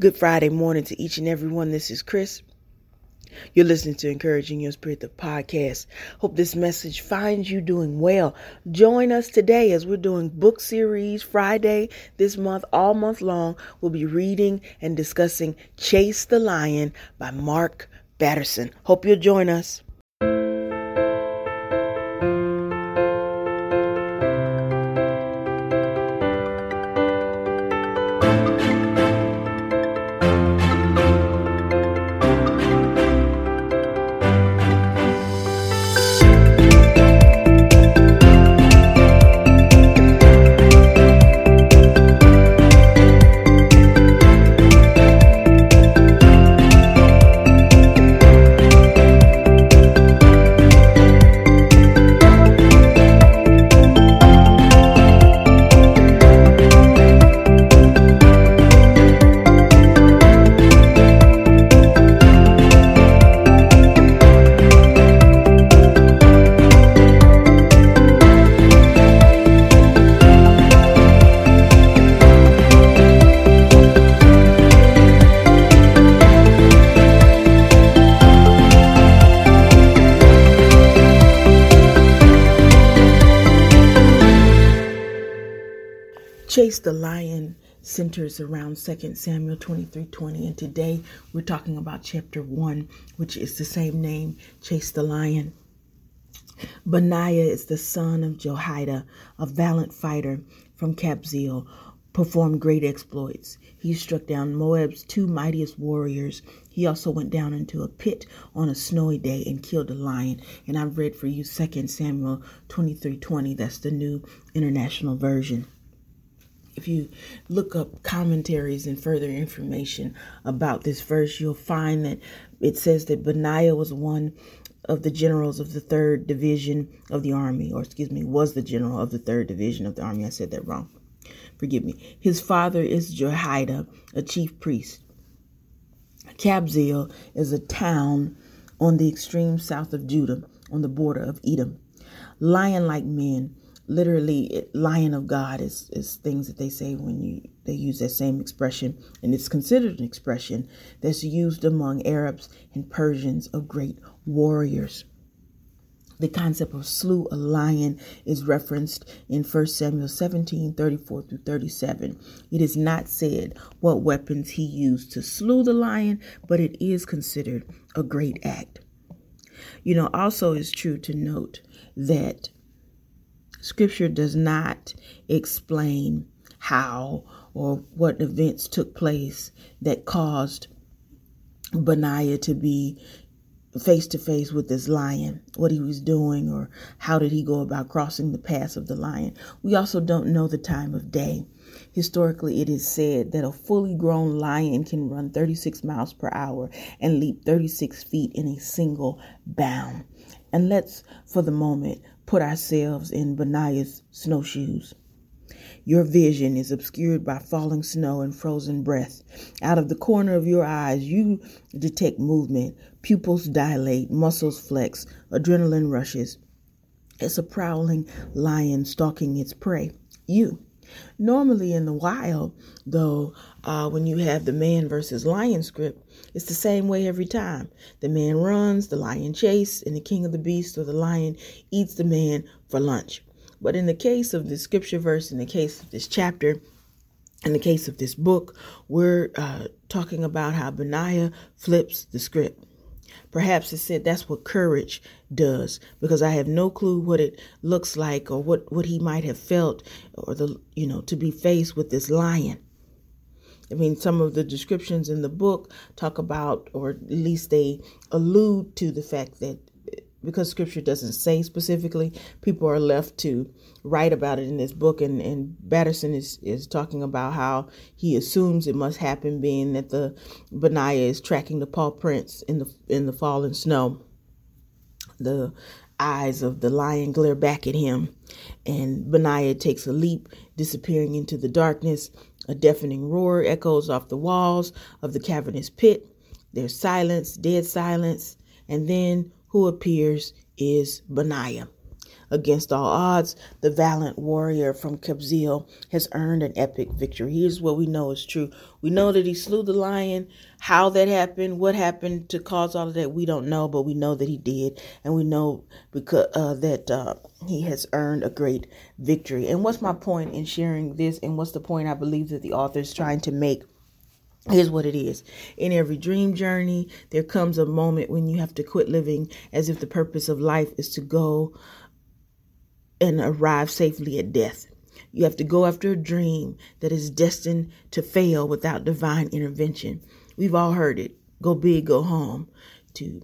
Good Friday morning to each and every one. This is Chris. You're listening to Encouraging Your Spirit, the podcast. Hope this message finds you doing well. Join us today as we're doing book series Friday this month, all month long. We'll be reading and discussing Chase the Lion by Mark Batterson. Hope you'll join us. Chase the Lion centers around 2 Samuel 23 20. And today we're talking about chapter 1, which is the same name, Chase the Lion. Benaiah is the son of Jehoiada, a valiant fighter from Kabzeel, performed great exploits. He struck down Moab's two mightiest warriors. He also went down into a pit on a snowy day and killed a lion. And I've read for you 2 Samuel 23 20. That's the new international version if you look up commentaries and further information about this verse, you'll find that it says that Benaiah was one of the generals of the third division of the army, or excuse me, was the general of the third division of the army. I said that wrong. Forgive me. His father is Jehoiada, a chief priest. Kabzeel is a town on the extreme south of Judah, on the border of Edom. Lion like men literally lion of god is is things that they say when you they use that same expression and it's considered an expression that's used among arabs and persians of great warriors the concept of slew a lion is referenced in 1 Samuel 17 34 through 37. It is not said what weapons he used to slew the lion, but it is considered a great act. You know, also it's true to note that Scripture does not explain how or what events took place that caused Benaiah to be face to face with this lion, what he was doing, or how did he go about crossing the path of the lion. We also don't know the time of day. Historically, it is said that a fully grown lion can run 36 miles per hour and leap 36 feet in a single bound. And let's, for the moment, put ourselves in Benaiah's snowshoes. Your vision is obscured by falling snow and frozen breath. Out of the corner of your eyes, you detect movement. Pupils dilate, muscles flex, adrenaline rushes. It's a prowling lion stalking its prey. You. Normally in the wild, though, uh, when you have the man versus lion script, it's the same way every time. The man runs, the lion chases, and the king of the beasts or the lion eats the man for lunch. But in the case of the scripture verse, in the case of this chapter, in the case of this book, we're uh, talking about how Benaiah flips the script. Perhaps it said that's what courage does because I have no clue what it looks like or what, what he might have felt or the, you know, to be faced with this lion. I mean, some of the descriptions in the book talk about, or at least they allude to the fact that because scripture doesn't say specifically, people are left to write about it in this book. And, and Batterson is, is talking about how he assumes it must happen, being that the Benaiah is tracking the paw prints in the in the fallen snow. The eyes of the lion glare back at him, and Benaiah takes a leap, disappearing into the darkness. A deafening roar echoes off the walls of the cavernous pit. There's silence, dead silence, and then who appears is Benaiah. Against all odds, the valiant warrior from Kabzeel has earned an epic victory. Here's what we know is true. We know that he slew the lion. How that happened, what happened to cause all of that, we don't know, but we know that he did, and we know because uh, that uh, he has earned a great victory. And what's my point in sharing this? And what's the point I believe that the author is trying to make? Here's what it is. In every dream journey, there comes a moment when you have to quit living as if the purpose of life is to go and arrive safely at death. You have to go after a dream that is destined to fail without divine intervention. We've all heard it go big, go home, to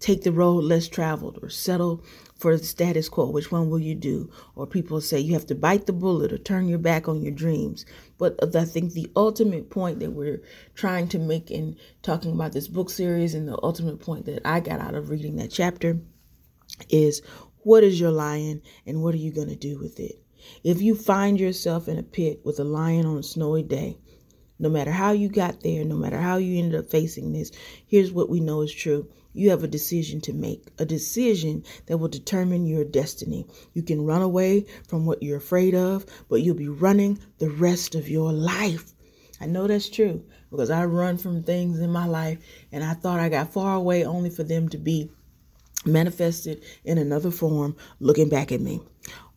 take the road less traveled, or settle for the status quo. Which one will you do? Or people say you have to bite the bullet or turn your back on your dreams. But I think the ultimate point that we're trying to make in talking about this book series, and the ultimate point that I got out of reading that chapter, is what is your lion and what are you going to do with it? If you find yourself in a pit with a lion on a snowy day, no matter how you got there, no matter how you ended up facing this, here's what we know is true. You have a decision to make, a decision that will determine your destiny. You can run away from what you're afraid of, but you'll be running the rest of your life. I know that's true because I run from things in my life and I thought I got far away only for them to be manifested in another form looking back at me.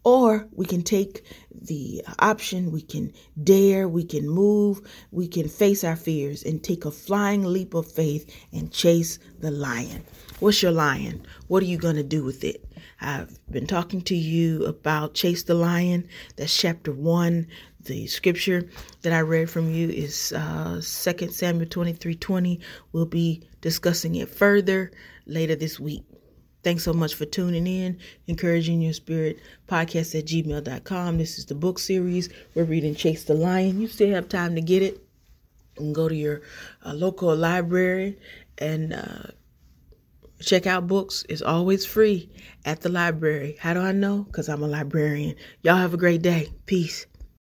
Or we can take the option, we can dare, we can move, we can face our fears and take a flying leap of faith and chase the lion. What's your lion? What are you going to do with it? I've been talking to you about Chase the Lion. That's chapter one. The scripture that I read from you is uh, 2 Samuel 23 20. We'll be discussing it further later this week. Thanks so much for tuning in. Encouraging Your Spirit podcast at gmail.com. This is the book series. We're reading Chase the Lion. You still have time to get it. Can go to your uh, local library and uh, check out books. It's always free at the library. How do I know? Because I'm a librarian. Y'all have a great day. Peace.